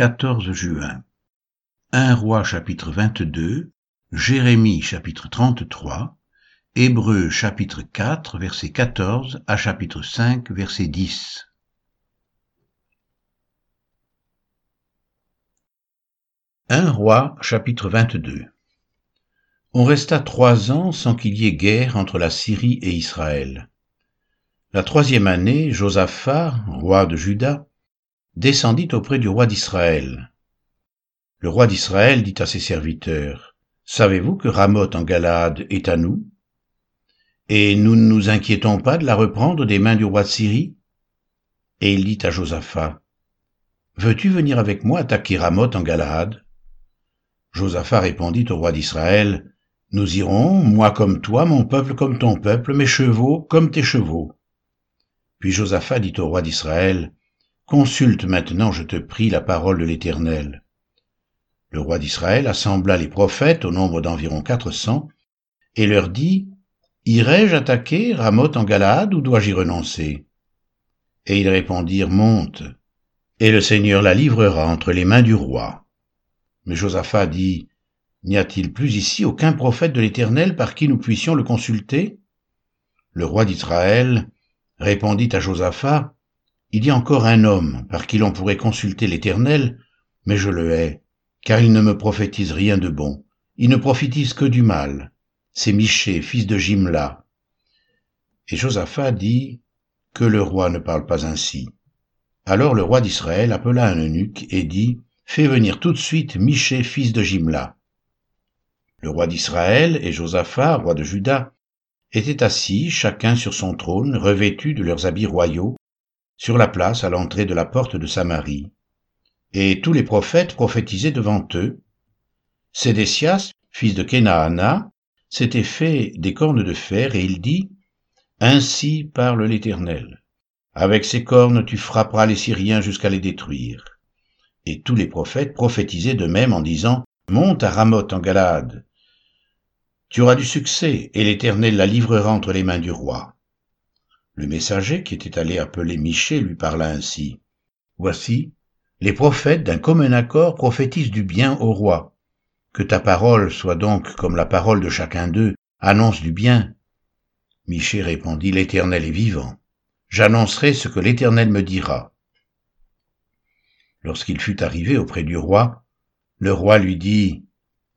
14 juin. 1 roi chapitre 22, Jérémie chapitre 33, Hébreux chapitre 4 verset 14 à chapitre 5 verset 10. 1 roi chapitre 22 On resta trois ans sans qu'il y ait guerre entre la Syrie et Israël. La troisième année, Josaphat, roi de Juda, descendit auprès du roi d'Israël. Le roi d'Israël dit à ses serviteurs, Savez-vous que Ramoth en Galade est à nous? Et nous ne nous inquiétons pas de la reprendre des mains du roi de Syrie? Et il dit à Josaphat, Veux-tu venir avec moi attaquer Ramoth en Galade? Josaphat répondit au roi d'Israël, Nous irons, moi comme toi, mon peuple comme ton peuple, mes chevaux comme tes chevaux. Puis Josaphat dit au roi d'Israël, Consulte maintenant, je te prie, la parole de l'Éternel. Le roi d'Israël assembla les prophètes au nombre d'environ quatre cents, et leur dit, Irai-je attaquer Ramoth en Galaad ou dois-je y renoncer? Et ils répondirent, Monte, et le Seigneur la livrera entre les mains du roi. Mais Josaphat dit, N'y a-t-il plus ici aucun prophète de l'Éternel par qui nous puissions le consulter? Le roi d'Israël répondit à Josaphat, Il y a encore un homme par qui l'on pourrait consulter l'Éternel, mais je le hais, car il ne me prophétise rien de bon, il ne prophétise que du mal. C'est Miché, fils de Jimla. Et Josaphat dit, Que le roi ne parle pas ainsi. Alors le roi d'Israël appela un eunuque et dit, Fais venir tout de suite Miché, fils de Jimla. Le roi d'Israël et Josaphat, roi de Juda, étaient assis, chacun sur son trône, revêtus de leurs habits royaux, sur la place à l'entrée de la porte de Samarie. Et tous les prophètes prophétisaient devant eux. Sédécias, fils de Kenaana, s'était fait des cornes de fer, et il dit, Ainsi parle l'Éternel. Avec ces cornes tu frapperas les Syriens jusqu'à les détruire. Et tous les prophètes prophétisaient de même en disant, Monte à Ramoth en Galade, tu auras du succès, et l'Éternel la livrera entre les mains du roi. Le messager qui était allé appeler Miché lui parla ainsi. Voici, les prophètes d'un commun accord prophétisent du bien au roi. Que ta parole soit donc comme la parole de chacun d'eux, annonce du bien. Miché répondit, L'Éternel est vivant. J'annoncerai ce que l'Éternel me dira. Lorsqu'il fut arrivé auprès du roi, le roi lui dit,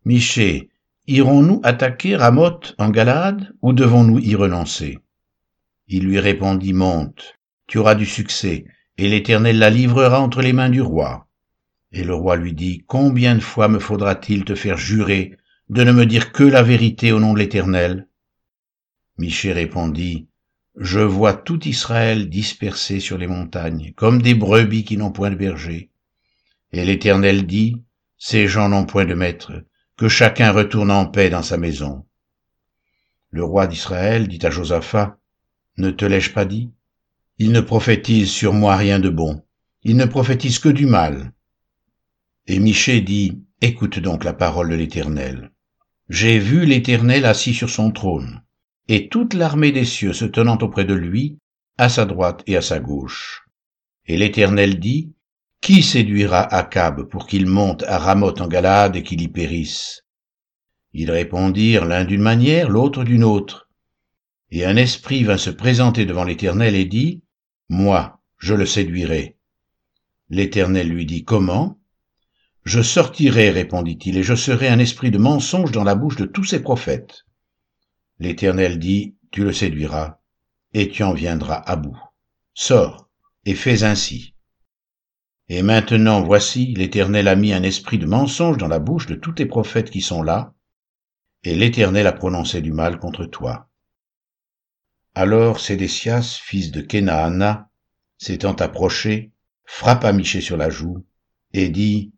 Miché, Irons-nous attaquer Ramoth en Galade ou devons-nous y renoncer? Il lui répondit, Monte, tu auras du succès, et l'Éternel la livrera entre les mains du roi. Et le roi lui dit, Combien de fois me faudra-t-il te faire jurer de ne me dire que la vérité au nom de l'Éternel? Miché répondit, Je vois tout Israël dispersé sur les montagnes, comme des brebis qui n'ont point de berger. Et l'Éternel dit, Ces gens n'ont point de maître, que chacun retourne en paix dans sa maison. Le roi d'Israël dit à Josaphat, Ne te l'ai-je pas dit? Il ne prophétise sur moi rien de bon, il ne prophétise que du mal. Et Miché dit, Écoute donc la parole de l'Éternel. J'ai vu l'Éternel assis sur son trône, et toute l'armée des cieux se tenant auprès de lui, à sa droite et à sa gauche. Et l'Éternel dit, qui séduira Akab pour qu'il monte à Ramoth en Galade et qu'il y périsse? Ils répondirent l'un d'une manière, l'autre d'une autre. Et un esprit vint se présenter devant l'Éternel et dit, Moi, je le séduirai. L'Éternel lui dit, Comment Je sortirai, répondit-il, et je serai un esprit de mensonge dans la bouche de tous ses prophètes. L'Éternel dit, Tu le séduiras, et tu en viendras à bout. Sors, et fais ainsi. Et maintenant, voici, l'Éternel a mis un esprit de mensonge dans la bouche de tous tes prophètes qui sont là, et l'Éternel a prononcé du mal contre toi. Alors Sédécias, fils de Kenaana, s'étant approché, frappa Miché sur la joue, et dit,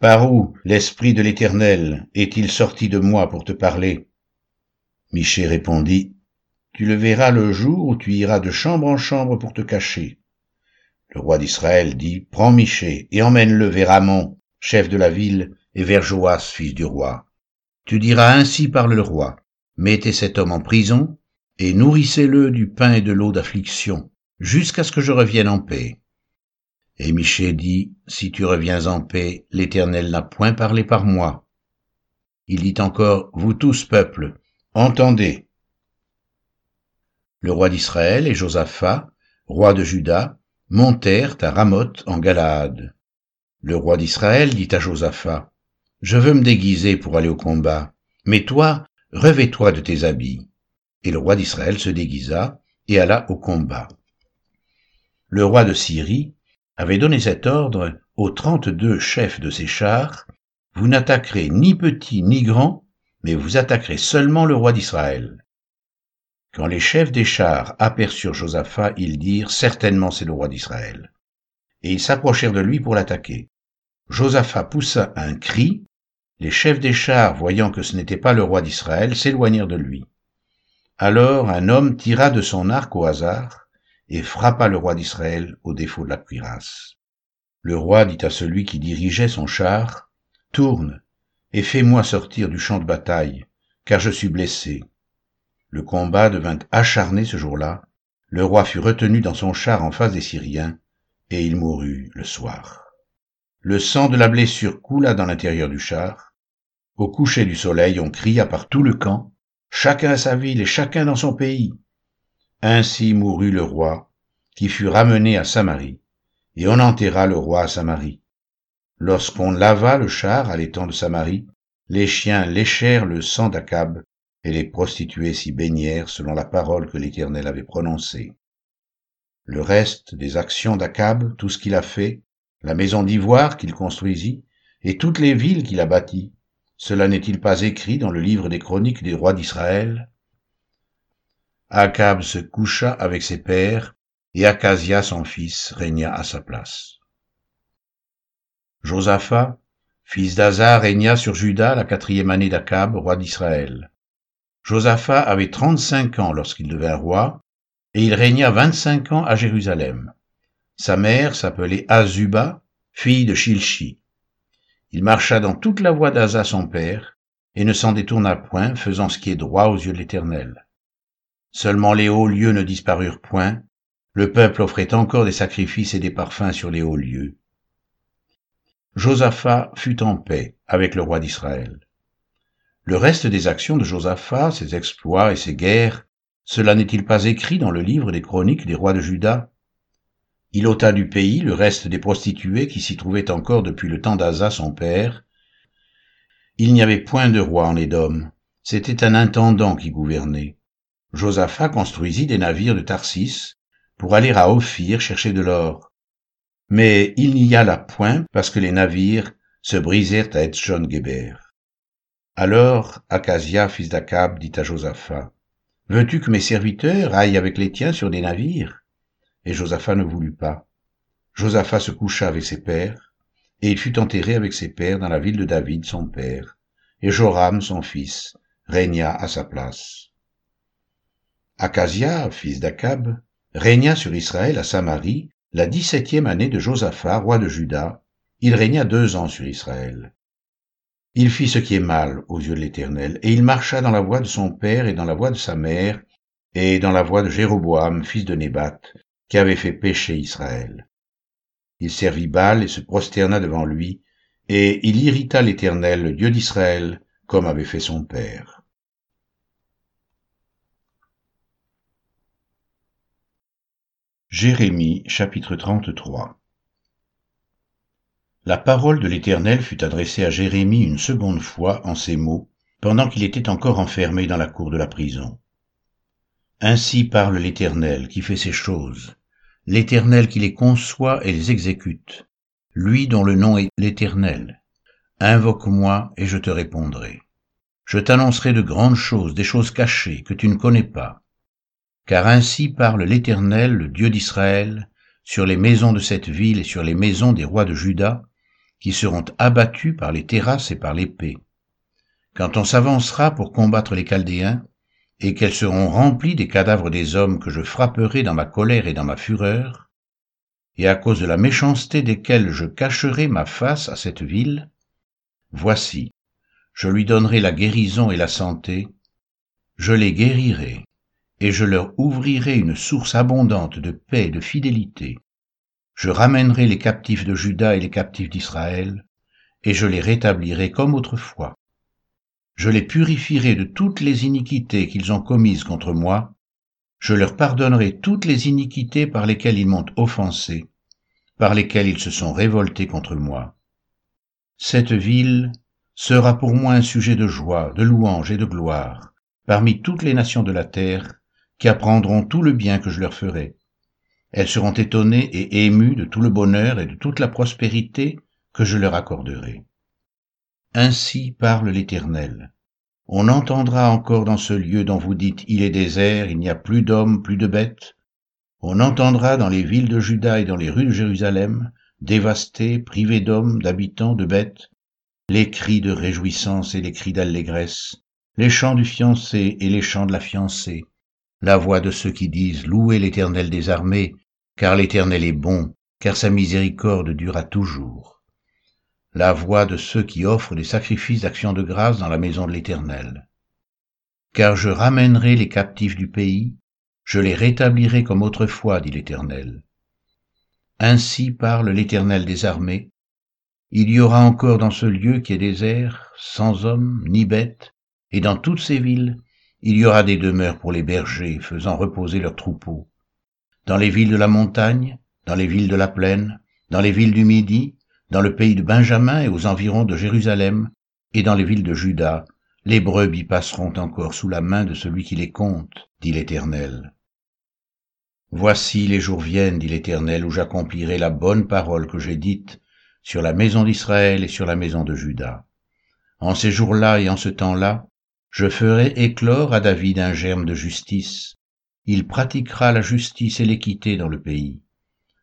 Par où l'Esprit de l'Éternel est-il sorti de moi pour te parler? Miché répondit, Tu le verras le jour où tu iras de chambre en chambre pour te cacher. Le roi d'Israël dit, Prends Miché et emmène-le vers Amon, chef de la ville, et vers Joas, fils du roi. Tu diras ainsi parle le roi, mettez cet homme en prison, et nourrissez-le du pain et de l'eau d'affliction, jusqu'à ce que je revienne en paix. Et Michée dit, Si tu reviens en paix, l'Éternel n'a point parlé par moi. Il dit encore, Vous tous, peuple, entendez. Le roi d'Israël et Josaphat, roi de Juda, montèrent à Ramoth en Galaad. Le roi d'Israël dit à Josaphat, Je veux me déguiser pour aller au combat, mais toi, revêt-toi de tes habits. Et le roi d'Israël se déguisa et alla au combat. Le roi de Syrie avait donné cet ordre aux trente-deux chefs de ses chars, Vous n'attaquerez ni petit ni grand, mais vous attaquerez seulement le roi d'Israël. Quand les chefs des chars aperçurent Josaphat, ils dirent, Certainement c'est le roi d'Israël. Et ils s'approchèrent de lui pour l'attaquer. Josaphat poussa un cri, les chefs des chars, voyant que ce n'était pas le roi d'Israël, s'éloignèrent de lui. Alors un homme tira de son arc au hasard et frappa le roi d'Israël au défaut de la cuirasse. Le roi dit à celui qui dirigeait son char, Tourne et fais-moi sortir du champ de bataille, car je suis blessé. Le combat devint acharné ce jour-là, le roi fut retenu dans son char en face des Syriens, et il mourut le soir. Le sang de la blessure coula dans l'intérieur du char. Au coucher du soleil, on cria par tout le camp, chacun à sa ville et chacun dans son pays. Ainsi mourut le roi, qui fut ramené à Samarie, et on enterra le roi à Samarie. Lorsqu'on lava le char à l'étang de Samarie, les chiens léchèrent le sang d'Akab, et les prostituées s'y baignèrent selon la parole que l'Éternel avait prononcée. Le reste des actions d'Akab, tout ce qu'il a fait, la maison d'ivoire qu'il construisit, et toutes les villes qu'il a bâties, cela n'est-il pas écrit dans le livre des chroniques des rois d'Israël? Akab se coucha avec ses pères, et Acasia son fils régna à sa place. Josaphat, fils d'Azar, régna sur Juda la quatrième année d'Akab, roi d'Israël. Josaphat avait trente-cinq ans lorsqu'il devint roi, et il régna vingt-cinq ans à Jérusalem. Sa mère s'appelait Azuba, fille de Shilchi. Il marcha dans toute la voie d'Asa son père, et ne s'en détourna point, faisant ce qui est droit aux yeux de l'Éternel. Seulement les hauts lieux ne disparurent point, le peuple offrait encore des sacrifices et des parfums sur les hauts lieux. Josaphat fut en paix avec le roi d'Israël. Le reste des actions de Josaphat, ses exploits et ses guerres, cela n'est-il pas écrit dans le livre des chroniques des rois de Juda? Il ôta du pays le reste des prostituées qui s'y trouvaient encore depuis le temps d'Asa son père. Il n'y avait point de roi en Édom, c'était un intendant qui gouvernait. Josaphat construisit des navires de Tarsis pour aller à Ophir chercher de l'or. Mais il n'y alla point parce que les navires se brisèrent à Etzjon Geber. Alors Acasia, fils d'Akab, dit à Josaphat, Veux-tu que mes serviteurs aillent avec les tiens sur des navires? Et Josaphat ne voulut pas. Josaphat se coucha avec ses pères, et il fut enterré avec ses pères dans la ville de David, son père, et Joram, son fils, régna à sa place. Acasia, fils d'Akab, régna sur Israël à Samarie la dix-septième année de Josaphat, roi de Juda. Il régna deux ans sur Israël. Il fit ce qui est mal aux yeux de l'Éternel, et il marcha dans la voie de son père et dans la voie de sa mère, et dans la voie de Jéroboam, fils de Nébat, qui avait fait pécher Israël. Il servit Baal et se prosterna devant lui, et il irrita l'Éternel, le Dieu d'Israël, comme avait fait son père. Jérémie chapitre 33 La parole de l'Éternel fut adressée à Jérémie une seconde fois en ces mots, pendant qu'il était encore enfermé dans la cour de la prison. Ainsi parle l'Éternel qui fait ces choses, l'Éternel qui les conçoit et les exécute, lui dont le nom est l'Éternel. Invoque-moi et je te répondrai. Je t'annoncerai de grandes choses, des choses cachées que tu ne connais pas car ainsi parle l'Éternel, le Dieu d'Israël, sur les maisons de cette ville et sur les maisons des rois de Juda, qui seront abattus par les terrasses et par l'épée. Quand on s'avancera pour combattre les Chaldéens, et qu'elles seront remplies des cadavres des hommes que je frapperai dans ma colère et dans ma fureur, et à cause de la méchanceté desquels je cacherai ma face à cette ville, voici, je lui donnerai la guérison et la santé, je les guérirai et je leur ouvrirai une source abondante de paix et de fidélité. je ramènerai les captifs de Juda et les captifs d'Israël, et je les rétablirai comme autrefois. Je les purifierai de toutes les iniquités qu'ils ont commises contre moi, je leur pardonnerai toutes les iniquités par lesquelles ils m'ont offensé, par lesquelles ils se sont révoltés contre moi. Cette ville sera pour moi un sujet de joie, de louange et de gloire, parmi toutes les nations de la terre, qui apprendront tout le bien que je leur ferai. Elles seront étonnées et émues de tout le bonheur et de toute la prospérité que je leur accorderai. Ainsi parle l'Éternel. On entendra encore dans ce lieu dont vous dites il est désert, il n'y a plus d'hommes, plus de bêtes. On entendra dans les villes de Juda et dans les rues de Jérusalem, dévastées, privées d'hommes, d'habitants, de bêtes, les cris de réjouissance et les cris d'allégresse, les chants du fiancé et les chants de la fiancée, la voix de ceux qui disent Louez l'Éternel des armées, car l'Éternel est bon, car sa miséricorde durera toujours la voix de ceux qui offrent des sacrifices d'action de grâce dans la maison de l'Éternel. Car je ramènerai les captifs du pays, je les rétablirai comme autrefois, dit l'Éternel. Ainsi parle l'Éternel des armées. Il y aura encore dans ce lieu qui est désert, sans hommes ni bêtes, et dans toutes ces villes, il y aura des demeures pour les bergers, faisant reposer leurs troupeaux. Dans les villes de la montagne, dans les villes de la plaine, dans les villes du Midi, dans le pays de Benjamin et aux environs de Jérusalem, et dans les villes de Juda, les brebis passeront encore sous la main de celui qui les compte, dit l'Éternel. Voici les jours viennent, dit l'Éternel, où j'accomplirai la bonne parole que j'ai dite sur la maison d'Israël et sur la maison de Juda. En ces jours-là et en ce temps-là, je ferai éclore à David un germe de justice. Il pratiquera la justice et l'équité dans le pays.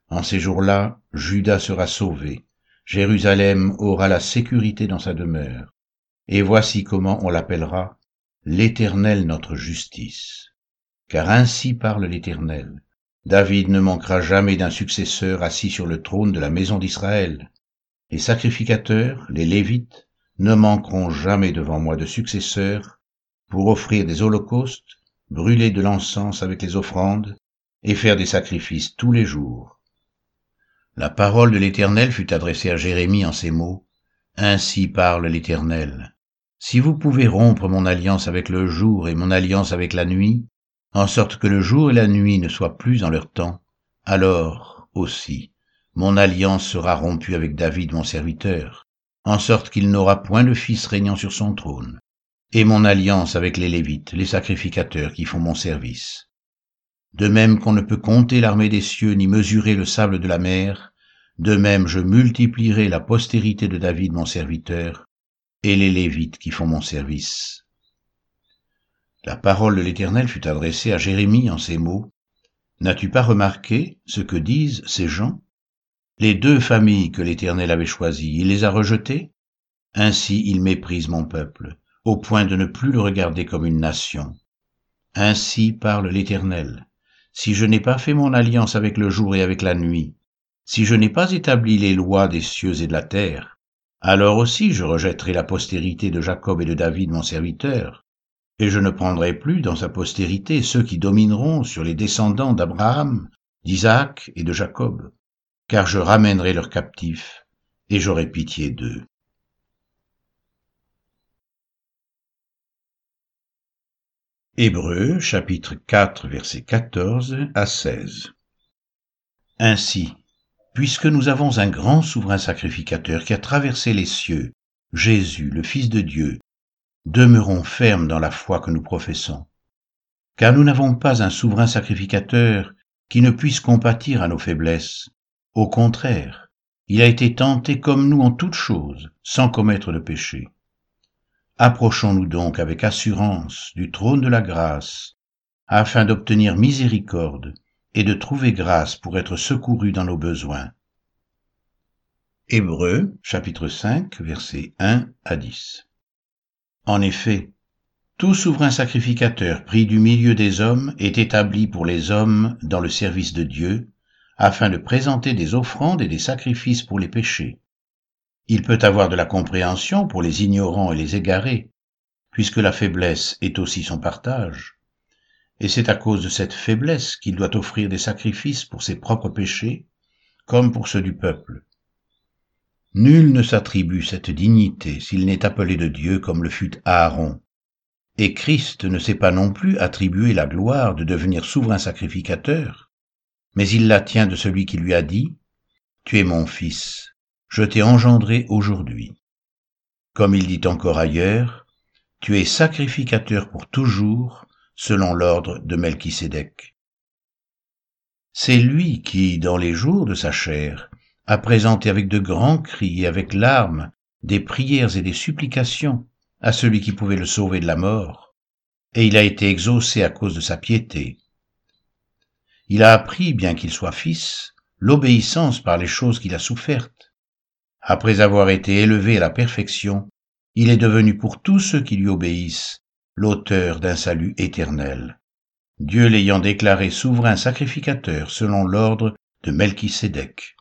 En ces jours-là, Juda sera sauvé, Jérusalem aura la sécurité dans sa demeure. Et voici comment on l'appellera l'Éternel notre justice. Car ainsi parle l'Éternel. David ne manquera jamais d'un successeur assis sur le trône de la maison d'Israël. Les sacrificateurs, les Lévites, ne manqueront jamais devant moi de successeurs pour offrir des holocaustes, brûler de l'encens avec les offrandes et faire des sacrifices tous les jours la parole de l'Éternel fut adressée à Jérémie en ces mots. Ainsi parle l'Éternel. Si vous pouvez rompre mon alliance avec le jour et mon alliance avec la nuit, en sorte que le jour et la nuit ne soient plus en leur temps, alors aussi mon alliance sera rompue avec David mon serviteur, en sorte qu'il n'aura point de fils régnant sur son trône, et mon alliance avec les Lévites, les sacrificateurs qui font mon service. De même qu'on ne peut compter l'armée des cieux ni mesurer le sable de la mer, de même je multiplierai la postérité de David mon serviteur, et les Lévites qui font mon service. La parole de l'Éternel fut adressée à Jérémie en ces mots. N'as-tu pas remarqué ce que disent ces gens? Les deux familles que l'Éternel avait choisies, il les a rejetées? Ainsi il méprise mon peuple, au point de ne plus le regarder comme une nation. Ainsi parle l'Éternel si je n'ai pas fait mon alliance avec le jour et avec la nuit, si je n'ai pas établi les lois des cieux et de la terre, alors aussi je rejetterai la postérité de Jacob et de David mon serviteur, et je ne prendrai plus dans sa postérité ceux qui domineront sur les descendants d'Abraham, d'Isaac et de Jacob, car je ramènerai leurs captifs, et j'aurai pitié d'eux. Hébreux chapitre 4 versets 14 à 16 Ainsi, puisque nous avons un grand souverain sacrificateur qui a traversé les cieux, Jésus, le Fils de Dieu, demeurons fermes dans la foi que nous professons. Car nous n'avons pas un souverain sacrificateur qui ne puisse compatir à nos faiblesses. Au contraire, il a été tenté comme nous en toutes choses, sans commettre de péché. Approchons-nous donc avec assurance du trône de la grâce, afin d'obtenir miséricorde et de trouver grâce pour être secourus dans nos besoins. Hébreux chapitre 5 versets 1 à 10 En effet, tout souverain sacrificateur pris du milieu des hommes est établi pour les hommes dans le service de Dieu, afin de présenter des offrandes et des sacrifices pour les péchés. Il peut avoir de la compréhension pour les ignorants et les égarés, puisque la faiblesse est aussi son partage. Et c'est à cause de cette faiblesse qu'il doit offrir des sacrifices pour ses propres péchés, comme pour ceux du peuple. Nul ne s'attribue cette dignité s'il n'est appelé de Dieu comme le fut Aaron. Et Christ ne s'est pas non plus attribué la gloire de devenir souverain sacrificateur, mais il la tient de celui qui lui a dit, Tu es mon fils, je t'ai engendré aujourd'hui. Comme il dit encore ailleurs, Tu es sacrificateur pour toujours, selon l'ordre de Melchisédek. C'est lui qui, dans les jours de sa chair, a présenté avec de grands cris et avec larmes des prières et des supplications à celui qui pouvait le sauver de la mort, et il a été exaucé à cause de sa piété. Il a appris, bien qu'il soit fils, l'obéissance par les choses qu'il a souffertes. Après avoir été élevé à la perfection, il est devenu pour tous ceux qui lui obéissent l'auteur d'un salut éternel. Dieu l'ayant déclaré souverain sacrificateur selon l'ordre de Melchisédek.